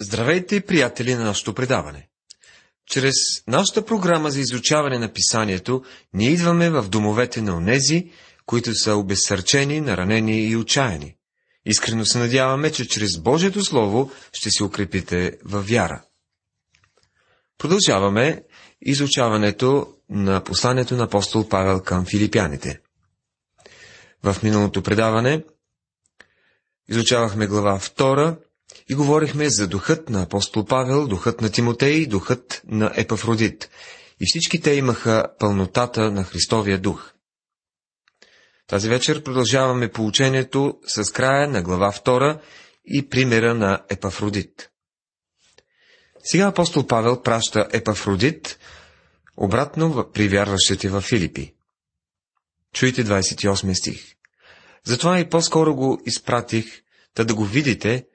Здравейте, приятели на нашето предаване! Чрез нашата програма за изучаване на писанието, ние идваме в домовете на онези, които са обезсърчени, наранени и отчаяни. Искрено се надяваме, че чрез Божието Слово ще се укрепите във вяра. Продължаваме изучаването на посланието на апостол Павел към филипяните. В миналото предаване изучавахме глава 2 и говорихме за духът на апостол Павел, духът на Тимотей, духът на Епафродит. И всички те имаха пълнотата на Христовия дух. Тази вечер продължаваме получението с края на глава 2 и примера на Епафродит. Сега апостол Павел праща Епафродит обратно при вярващите в Филипи. Чуйте 28 стих. Затова и по-скоро го изпратих, да да го видите,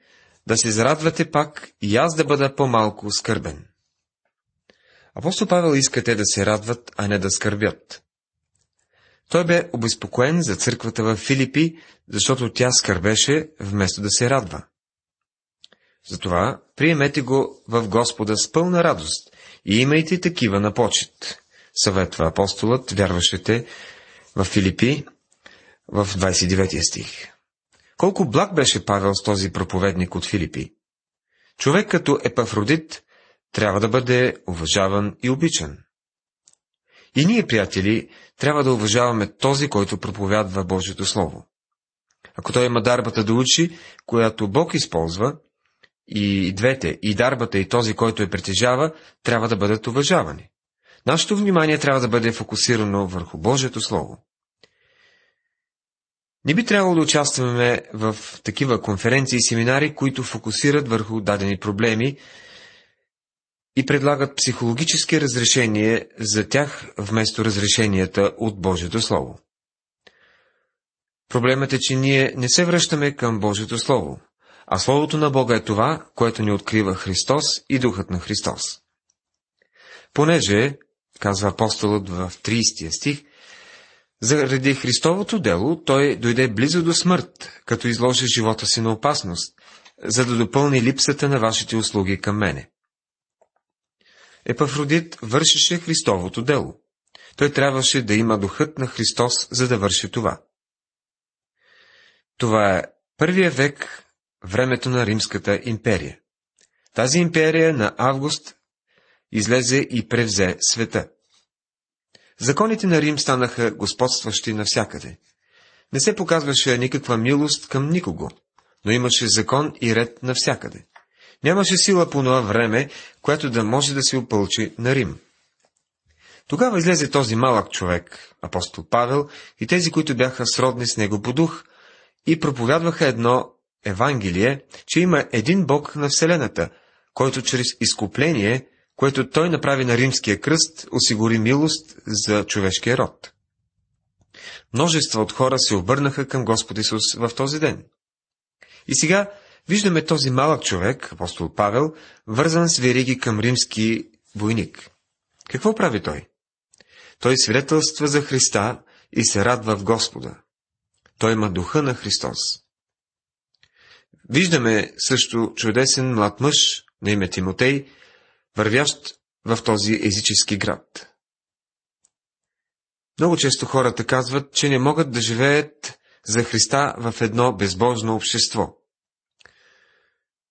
да се зарадвате пак и аз да бъда по-малко скърбен. Апостол Павел иска те да се радват, а не да скърбят. Той бе обезпокоен за църквата в Филипи, защото тя скърбеше, вместо да се радва. Затова приемете го в Господа с пълна радост и имайте такива на почет, съветва апостолът, вярващите в Филипи, в 29 стих. Колко благ беше Павел с този проповедник от Филипи. Човек като Епафродит трябва да бъде уважаван и обичан. И ние, приятели, трябва да уважаваме този, който проповядва Божието Слово. Ако той има дарбата да учи, която Бог използва, и двете, и дарбата, и този, който я притежава, трябва да бъдат уважавани. Нашето внимание трябва да бъде фокусирано върху Божието Слово. Не би трябвало да участваме в такива конференции и семинари, които фокусират върху дадени проблеми и предлагат психологически разрешения за тях вместо разрешенията от Божието Слово. Проблемът е, че ние не се връщаме към Божието Слово, а Словото на Бога е това, което ни открива Христос и Духът на Христос. Понеже, казва апостолът в 30 стих, заради Христовото дело той дойде близо до смърт, като изложи живота си на опасност, за да допълни липсата на вашите услуги към мене. Епафродит вършеше Христовото дело. Той трябваше да има духът на Христос, за да върши това. Това е първия век, времето на Римската империя. Тази империя на Август излезе и превзе света. Законите на Рим станаха господстващи навсякъде. Не се показваше никаква милост към никого, но имаше закон и ред навсякъде. Нямаше сила по това време, която да може да се опълчи на Рим. Тогава излезе този малък човек, апостол Павел, и тези, които бяха сродни с него по дух, и проповядваха едно Евангелие, че има един Бог на Вселената, който чрез изкупление което той направи на римския кръст, осигури милост за човешкия род. Множество от хора се обърнаха към Господ Исус в този ден. И сега виждаме този малък човек, апостол Павел, вързан с вериги към римски войник. Какво прави той? Той свидетелства за Христа и се радва в Господа. Той има духа на Христос. Виждаме също чудесен млад мъж на име Тимотей, вървящ в този езически град. Много често хората казват, че не могат да живеят за Христа в едно безбожно общество.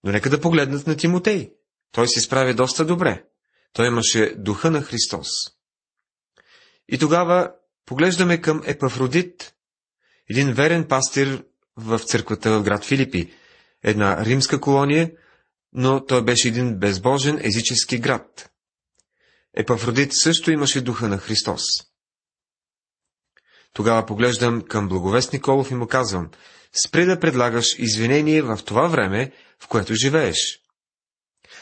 Но нека да погледнат на Тимотей. Той се справи доста добре. Той имаше духа на Христос. И тогава поглеждаме към Епафродит, един верен пастир в църквата в град Филипи, една римска колония, но той беше един безбожен езически град. Епафродит също имаше духа на Христос. Тогава поглеждам към благовест Николов и му казвам, спри да предлагаш извинение в това време, в което живееш.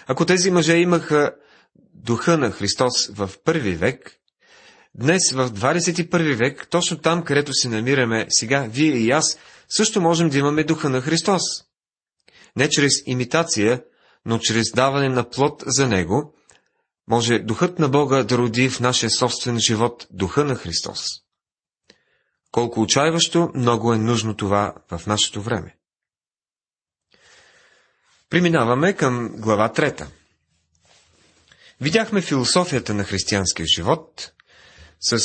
Ако тези мъже имаха духа на Христос в първи век, днес в 21 век, точно там, където се намираме сега, вие и аз, също можем да имаме духа на Христос. Не чрез имитация, но чрез даване на плод за него, може духът на Бога да роди в нашия собствен живот духа на Христос. Колко отчаиващо много е нужно това в нашето време. Преминаваме към глава трета. Видяхме философията на християнския живот с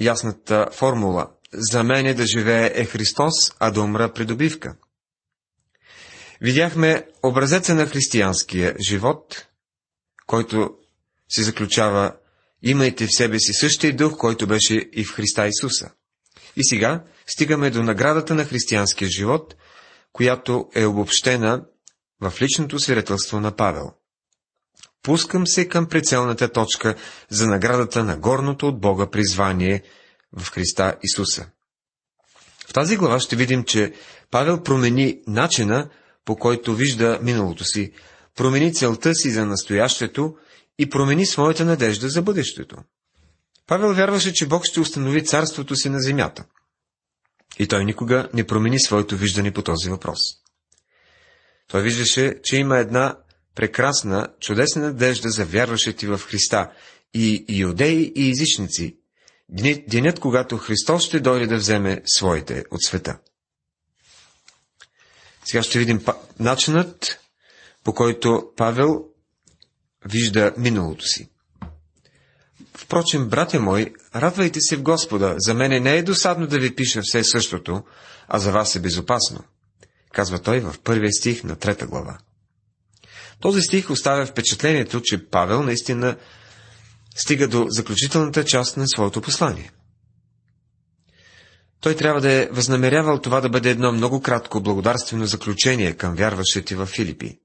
ясната формула «За мен е да живее е Христос, а да умра придобивка». Видяхме образеца на християнския живот, който се заключава «Имайте в себе си същия дух, който беше и в Христа Исуса». И сега стигаме до наградата на християнския живот, която е обобщена в личното свидетелство на Павел. Пускам се към прицелната точка за наградата на горното от Бога призвание в Христа Исуса. В тази глава ще видим, че Павел промени начина, по който вижда миналото си, промени целта си за настоящето и промени своята надежда за бъдещето. Павел вярваше, че Бог ще установи царството си на земята. И той никога не промени своето виждане по този въпрос. Той виждаше, че има една прекрасна, чудесна надежда за вярващите в Христа, и иудеи и езичници, денят, когато Христос ще дойде да вземе своите от света. Сега ще видим начинът, по който Павел вижда миналото си. Впрочем, братя мои, радвайте се в Господа. За мене не е досадно да ви пиша все същото, а за вас е безопасно. Казва той в първия стих на трета глава. Този стих оставя впечатлението, че Павел наистина стига до заключителната част на своето послание. Той трябва да е възнамерявал това да бъде едно много кратко благодарствено заключение към вярващите в Филипи.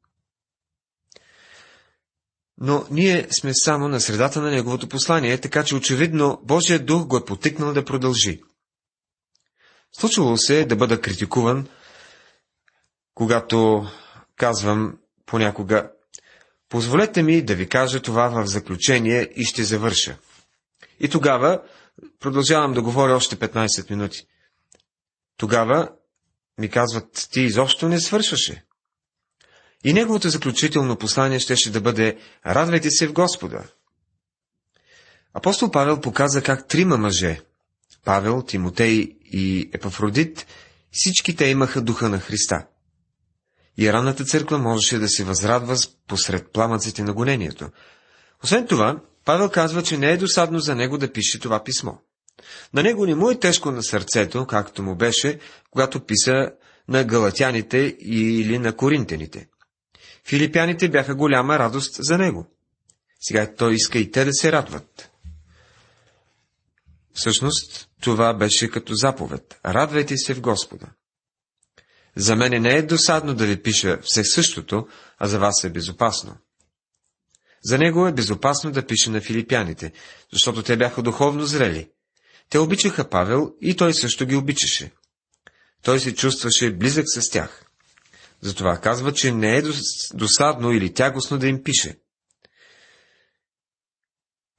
Но ние сме само на средата на неговото послание, така че очевидно Божия дух го е потикнал да продължи. Случвало се да бъда критикуван, когато казвам понякога, позволете ми да ви кажа това в заключение и ще завърша. И тогава продължавам да говоря още 15 минути. Тогава ми казват, ти изобщо не свършваше. И неговото заключително послание щеше да бъде Радвайте се в Господа. Апостол Павел показа как трима мъже Павел, Тимотей и Епафродит, всички те имаха духа на Христа. И ранната църква можеше да се възрадва посред пламъците на гонението. Освен това, Павел казва, че не е досадно за него да пише това писмо. На него не му е тежко на сърцето, както му беше, когато писа на галатяните или на коринтяните. Филипяните бяха голяма радост за него. Сега той иска и те да се радват. Всъщност, това беше като заповед. Радвайте се в Господа. За мене не е досадно да ви пиша все същото, а за вас е безопасно. За него е безопасно да пише на филипяните, защото те бяха духовно зрели. Те обичаха Павел и той също ги обичаше. Той се чувстваше близък с тях. Затова казва, че не е досадно или тягостно да им пише.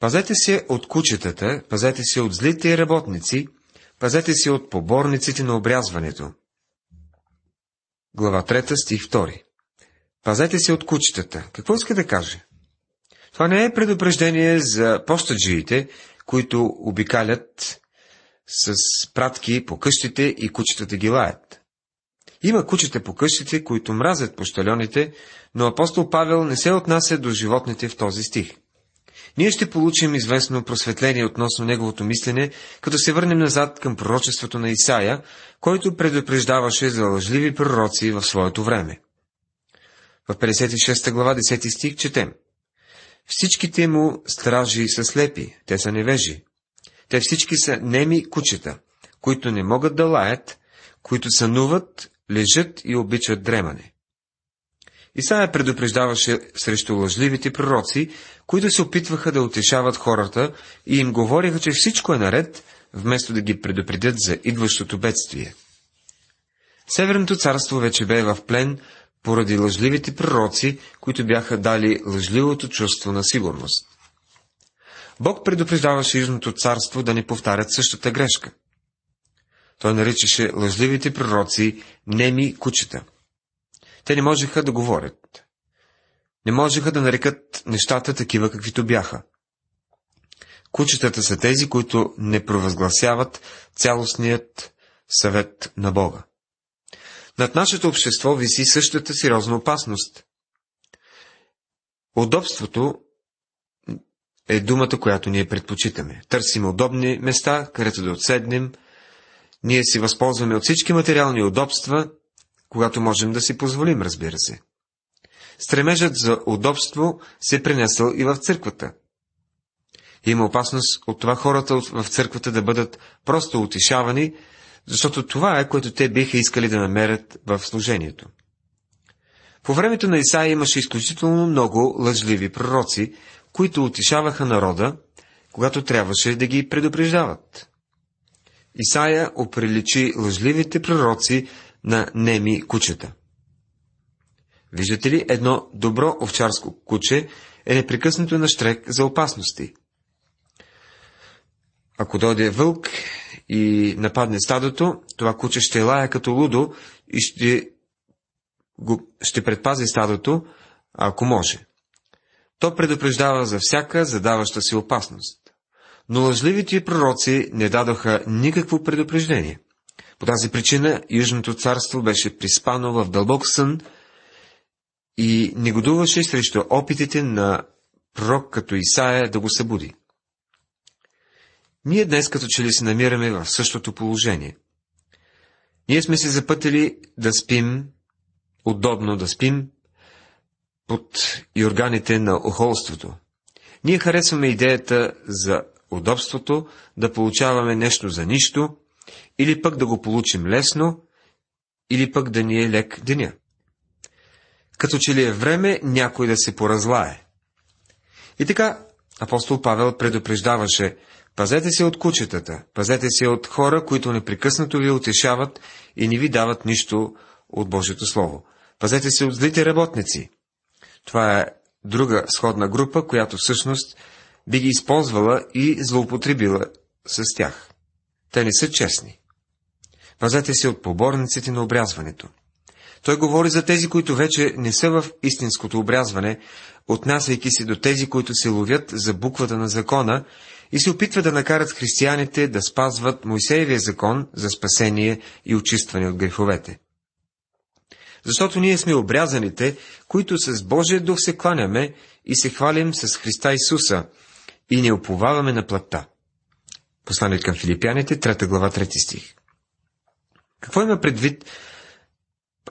Пазете се от кучетата, пазете се от злите работници, пазете се от поборниците на обрязването. Глава 3, стих 2. Пазете се от кучетата. Какво иска да каже? Това не е предупреждение за постаджиите, които обикалят с пратки по къщите и кучетата ги лаят. Има кучета по къщите, които мразят пощалионите, но апостол Павел не се отнася до животните в този стих. Ние ще получим известно просветление относно неговото мислене, като се върнем назад към пророчеството на Исаия, който предупреждаваше за лъжливи пророци в своето време. В 56 глава 10 стих четем. Всичките му стражи са слепи, те са невежи. Те всички са неми кучета, които не могат да лаят, които сънуват, лежат и обичат дремане. Исаия предупреждаваше срещу лъжливите пророци, които се опитваха да утешават хората и им говориха, че всичко е наред, вместо да ги предупредят за идващото бедствие. Северното царство вече бе в плен поради лъжливите пророци, които бяха дали лъжливото чувство на сигурност. Бог предупреждаваше Южното царство да не повтарят същата грешка. Той наричаше лъжливите пророци неми кучета. Те не можеха да говорят. Не можеха да нарекат нещата такива, каквито бяха. Кучетата са тези, които не провъзгласяват цялостният съвет на Бога. Над нашето общество виси същата сериозна опасност. Удобството е думата, която ние предпочитаме. Търсим удобни места, където да отседнем. Ние си възползваме от всички материални удобства, когато можем да си позволим, разбира се. Стремежът за удобство се е пренесъл и в църквата. Има опасност от това хората в църквата да бъдат просто утешавани, защото това е, което те биха искали да намерят в служението. По времето на Исаия имаше изключително много лъжливи пророци, които утешаваха народа, когато трябваше да ги предупреждават. Исаия оприличи лъжливите пророци на неми кучета. Виждате ли, едно добро овчарско куче е непрекъснато на штрек за опасности. Ако дойде вълк и нападне стадото, това куче ще лая като лудо и ще, го, ще предпази стадото, ако може. То предупреждава за всяка задаваща си опасност. Но лъжливите пророци не дадоха никакво предупреждение. По тази причина Южното царство беше приспано в дълбок сън и негодуваше срещу опитите на пророк като Исаия да го събуди. Ние днес като че ли се намираме в същото положение. Ние сме се запътили да спим, удобно да спим, под и органите на охолството. Ние харесваме идеята за удобството, да получаваме нещо за нищо, или пък да го получим лесно, или пък да ни е лек деня. Като че ли е време някой да се поразлае. И така, апостол Павел предупреждаваше, пазете се от кучетата, пазете се от хора, които непрекъснато ви утешават и не ви дават нищо от Божието Слово. Пазете се от злите работници, това е друга сходна група, която всъщност би ги използвала и злоупотребила с тях. Те не са честни. Пазете се от поборниците на обрязването. Той говори за тези, които вече не са в истинското обрязване, отнасяйки се до тези, които се ловят за буквата на закона и се опитват да накарат християните да спазват Моисеевия закон за спасение и очистване от греховете защото ние сме обрязаните, които с Божия дух се кланяме и се хвалим с Христа Исуса и не оповаваме на плътта. Послание към филипяните, 3 глава, 3 стих. Какво има предвид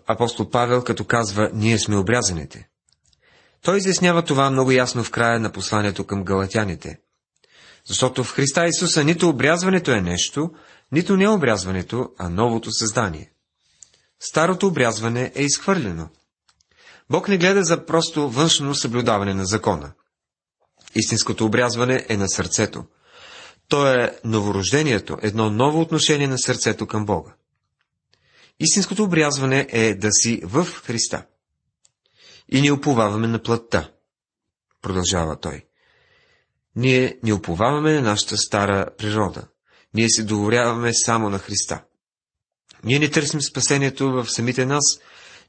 апостол Павел, като казва «Ние сме обрязаните»? Той изяснява това много ясно в края на посланието към галатяните. Защото в Христа Исуса нито обрязването е нещо, нито не обрязването, а новото създание. Старото обрязване е изхвърлено. Бог не гледа за просто външно съблюдаване на закона. Истинското обрязване е на сърцето. То е новорождението, едно ново отношение на сърцето към Бога. Истинското обрязване е да си в Христа. И ни уповаваме на плътта, продължава той. Ние ни уповаваме на нашата стара природа. Ние се доверяваме само на Христа. Ние не търсим спасението в самите нас,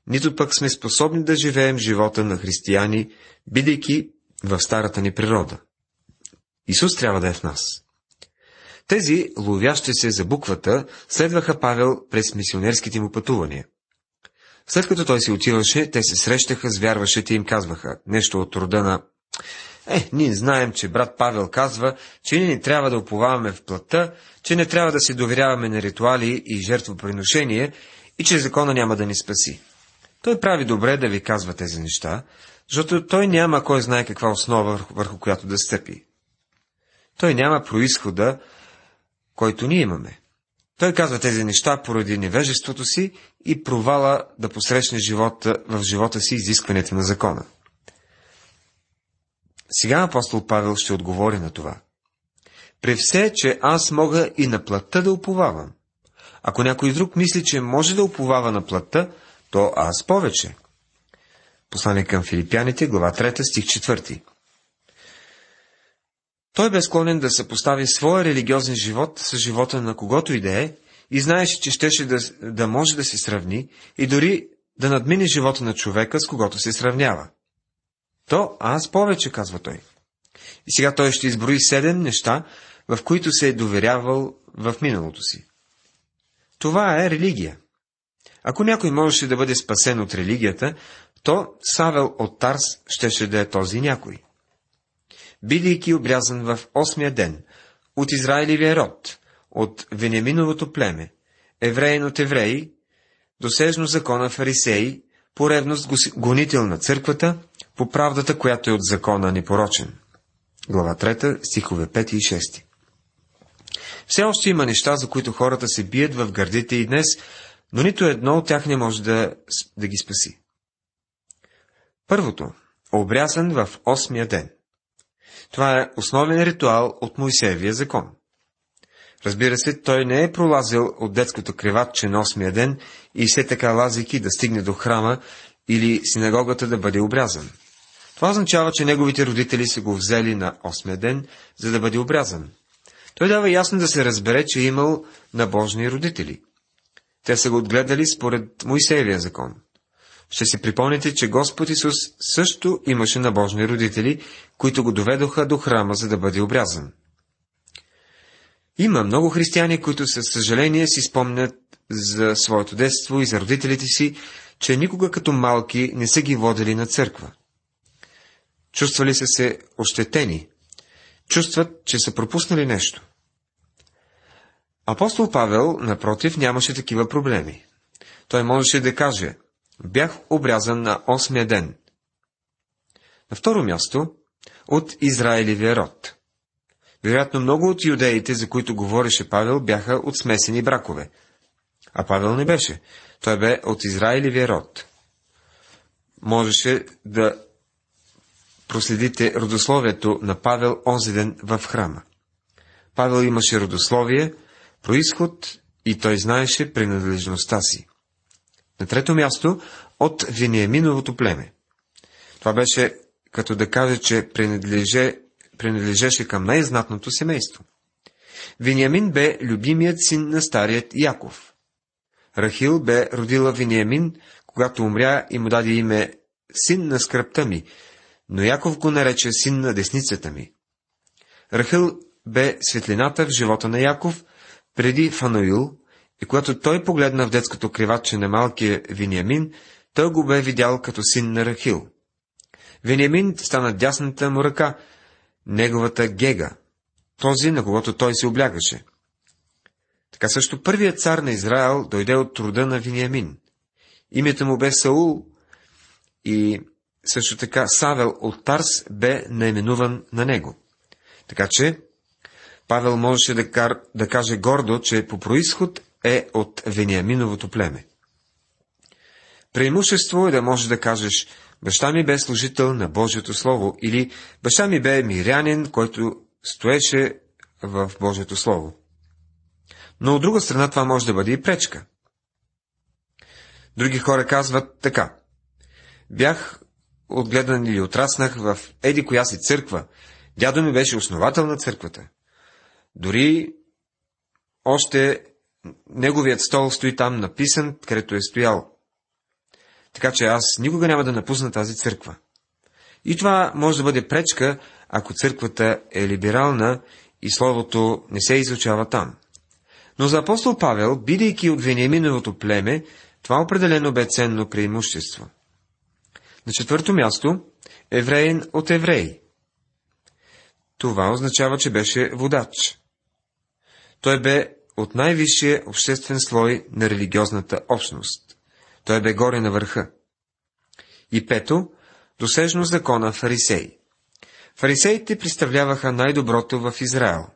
нито пък сме способни да живеем живота на християни, бидейки в старата ни природа. Исус трябва да е в нас. Тези, ловящи се за буквата, следваха Павел през мисионерските му пътувания. След като той се отиваше, те се срещаха с вярващите и им казваха нещо от рода на е, ние знаем, че брат Павел казва, че ние не трябва да уповаваме в плътта, че не трябва да се доверяваме на ритуали и жертвоприношение и че закона няма да ни спаси. Той прави добре да ви казва тези неща, защото той няма кой знае каква основа, върху, върху която да стъпи. Той няма происхода, който ние имаме. Той казва тези неща поради невежеството си и провала да посрещне живота, в живота си изискването на закона. Сега апостол Павел ще отговори на това. При все, че аз мога и на плътта да уповавам. Ако някой друг мисли, че може да уповава на плътта, то аз повече. Послание към филипяните, глава 3, стих 4. Той бе склонен да съпостави своя религиозен живот с живота на когото и да е, и знаеше, че щеше да, да може да се сравни и дори да надмине живота на човека, с когото се сравнява. То аз повече, казва той. И сега той ще изброи седем неща, в които се е доверявал в миналото си. Това е религия. Ако някой можеше да бъде спасен от религията, то Савел от Тарс щеше да е този някой. Бидейки обрязан в осмия ден, от Израилевия род, от Вениаминовото племе, евреин от евреи, досежно закона фарисеи, по ревност гонител на църквата, по правдата, която е от закона непорочен. Глава 3, стихове 5 и 6. Все още има неща, за които хората се бият в гърдите и днес, но нито едно от тях не може да, да ги спаси. Първото – обрязан в осмия ден. Това е основен ритуал от Моисеевия закон. Разбира се, той не е пролазил от детското креватче на осмия ден и все така лазики да стигне до храма или синагогата да бъде обрязан. Това означава, че неговите родители са го взели на осмия ден, за да бъде обрязан. Той дава ясно да се разбере, че е имал набожни родители. Те са го отгледали според Моисеевия закон. Ще си припомните, че Господ Исус също имаше набожни родители, които го доведоха до храма, за да бъде обрязан. Има много християни, които със съжаление си спомнят за своето детство и за родителите си, че никога като малки не са ги водили на църква. Чувствали са се ощетени. Чувстват, че са пропуснали нещо. Апостол Павел, напротив, нямаше такива проблеми. Той можеше да каже, бях обрязан на осмия ден. На второ място, от Израилевия род. Вероятно много от юдеите, за които говореше Павел, бяха от смесени бракове. А Павел не беше. Той бе от Израилевия род. Можеше да проследите родословието на Павел онзи ден в храма. Павел имаше родословие, происход и той знаеше принадлежността си. На трето място, от Вениаминовото племе. Това беше като да каже, че принадлеже, принадлежеше към най-знатното семейство. Вениамин бе любимият син на старият Яков. Рахил бе родила Вениамин, когато умря и му даде име син на скръпта ми, но Яков го нарече син на десницата ми. Рахил бе светлината в живота на Яков, преди Фануил, и когато той погледна в детското криваче на малкия Виниамин, той го бе видял като син на Рахил. Вениамин стана дясната му ръка, неговата гега, този, на когото той се облягаше. Така също първият цар на Израел дойде от труда на Виниамин. Името му бе Саул и също така Савел от Тарс бе наименуван на него. Така че Павел можеше да, кар, да каже гордо, че по происход е от Вениаминовото племе. Преимущество е да можеш да кажеш, баща ми бе служител на Божието Слово или баща ми бе мирянин, който стоеше в Божието Слово. Но от друга страна това може да бъде и пречка. Други хора казват така. Бях отгледан или отраснах в еди коя си църква. Дядо ми беше основател на църквата. Дори още неговият стол стои там написан, където е стоял. Така че аз никога няма да напусна тази църква. И това може да бъде пречка, ако църквата е либерална и словото не се изучава там. Но за апостол Павел, бидейки от Вениаминовото племе, това определено бе ценно преимущество. На четвърто място, евреин от евреи. Това означава, че беше водач. Той бе от най-висшия обществен слой на религиозната общност. Той бе горе на върха. И пето, досежно закона фарисеи. Фарисеите представляваха най-доброто в Израел.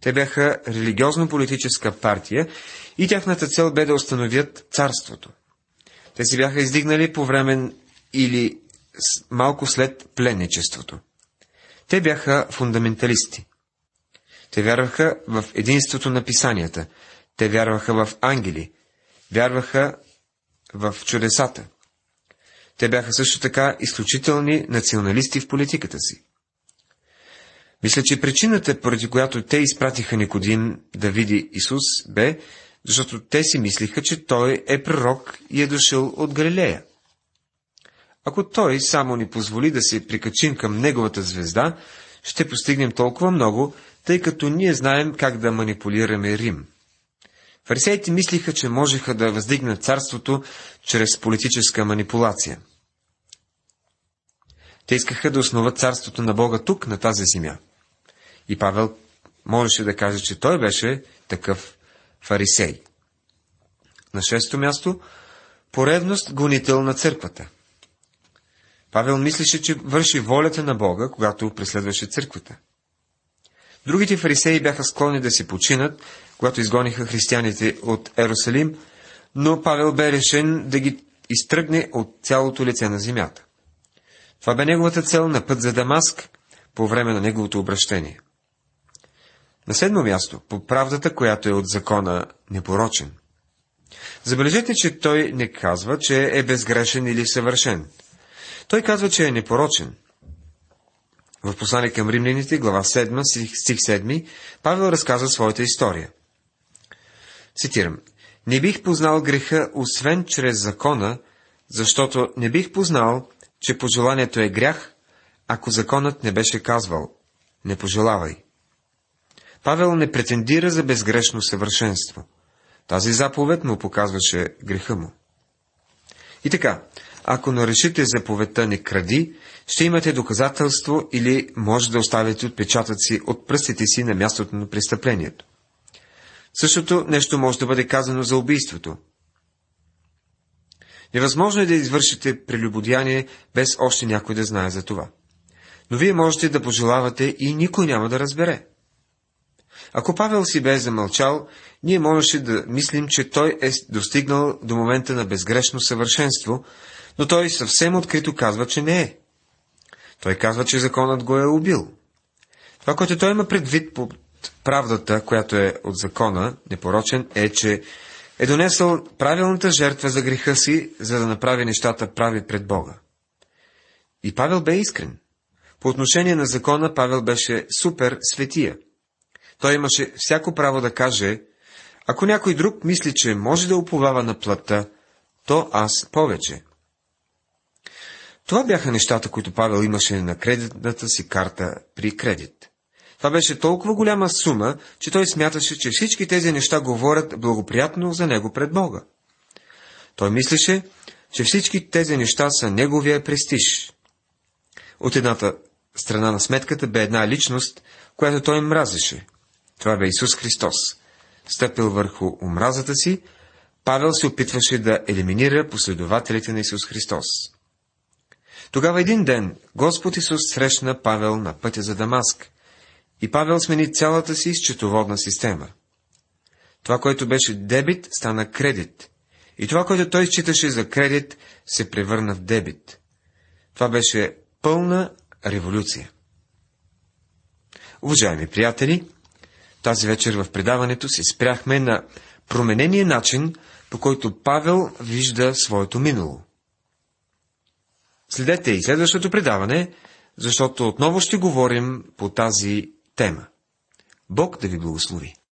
Те бяха религиозно-политическа партия и тяхната цел бе да установят царството. Те си бяха издигнали по време или малко след пленничеството. Те бяха фундаменталисти. Те вярваха в единството на писанията. Те вярваха в ангели. Вярваха в чудесата. Те бяха също така изключителни националисти в политиката си. Мисля, че причината, поради която те изпратиха Никодим да види Исус, бе, защото те си мислиха, че той е пророк и е дошъл от Галилея. Ако той само ни позволи да се прикачим към неговата звезда, ще постигнем толкова много, тъй като ние знаем как да манипулираме Рим. Фарисеите мислиха, че можеха да въздигнат царството чрез политическа манипулация. Те искаха да основат царството на Бога тук, на тази земя. И Павел можеше да каже, че той беше такъв фарисей. На шесто място, поредност гонител на църквата. Павел мислеше, че върши волята на Бога, когато преследваше църквата. Другите фарисеи бяха склонни да се починат, когато изгониха християните от Ерусалим, но Павел бе решен да ги изтръгне от цялото лице на земята. Това бе неговата цел на път за Дамаск по време на неговото обращение. На седмо място, по правдата, която е от закона непорочен. Забележете, че той не казва, че е безгрешен или съвършен. Той казва, че е непорочен. В послание към римляните, глава 7, стих 7, Павел разказва своята история. Цитирам. Не бих познал греха, освен чрез закона, защото не бих познал, че пожеланието е грях, ако законът не беше казвал «Не пожелавай». Павел не претендира за безгрешно съвършенство. Тази заповед му показваше греха му. И така, ако нарешите заповедта не кради, ще имате доказателство или може да оставите отпечатъци от пръстите си на мястото на престъплението. Същото нещо може да бъде казано за убийството. Невъзможно е да извършите прелюбодяние, без още някой да знае за това. Но вие можете да пожелавате и никой няма да разбере. Ако Павел си бе замълчал, ние можеше да мислим, че той е достигнал до момента на безгрешно съвършенство, но той съвсем открито казва, че не е. Той казва, че законът го е убил. Това, което той има предвид по правдата, която е от закона, непорочен, е, че е донесъл правилната жертва за греха си, за да направи нещата прави пред Бога. И Павел бе искрен. По отношение на закона Павел беше супер светия. Той имаше всяко право да каже, ако някой друг мисли, че може да уповава на плътта, то аз повече. Това бяха нещата, които Павел имаше на кредитната си карта при кредит. Това беше толкова голяма сума, че той смяташе, че всички тези неща говорят благоприятно за него пред Бога. Той мислеше, че всички тези неща са неговия престиж. От едната страна на сметката бе една личност, която той мразеше. Това бе Исус Христос. Стъпил върху омразата си, Павел се опитваше да елиминира последователите на Исус Христос. Тогава един ден Господ Исус срещна Павел на пътя за Дамаск и Павел смени цялата си счетоводна система. Това, което беше дебит, стана кредит. И това, което той считаше за кредит, се превърна в дебит. Това беше пълна революция. Уважаеми приятели, тази вечер в предаването си спряхме на променения начин, по който Павел вижда своето минало. Следете и следващото предаване, защото отново ще говорим по тази тема. Бог да ви благослови!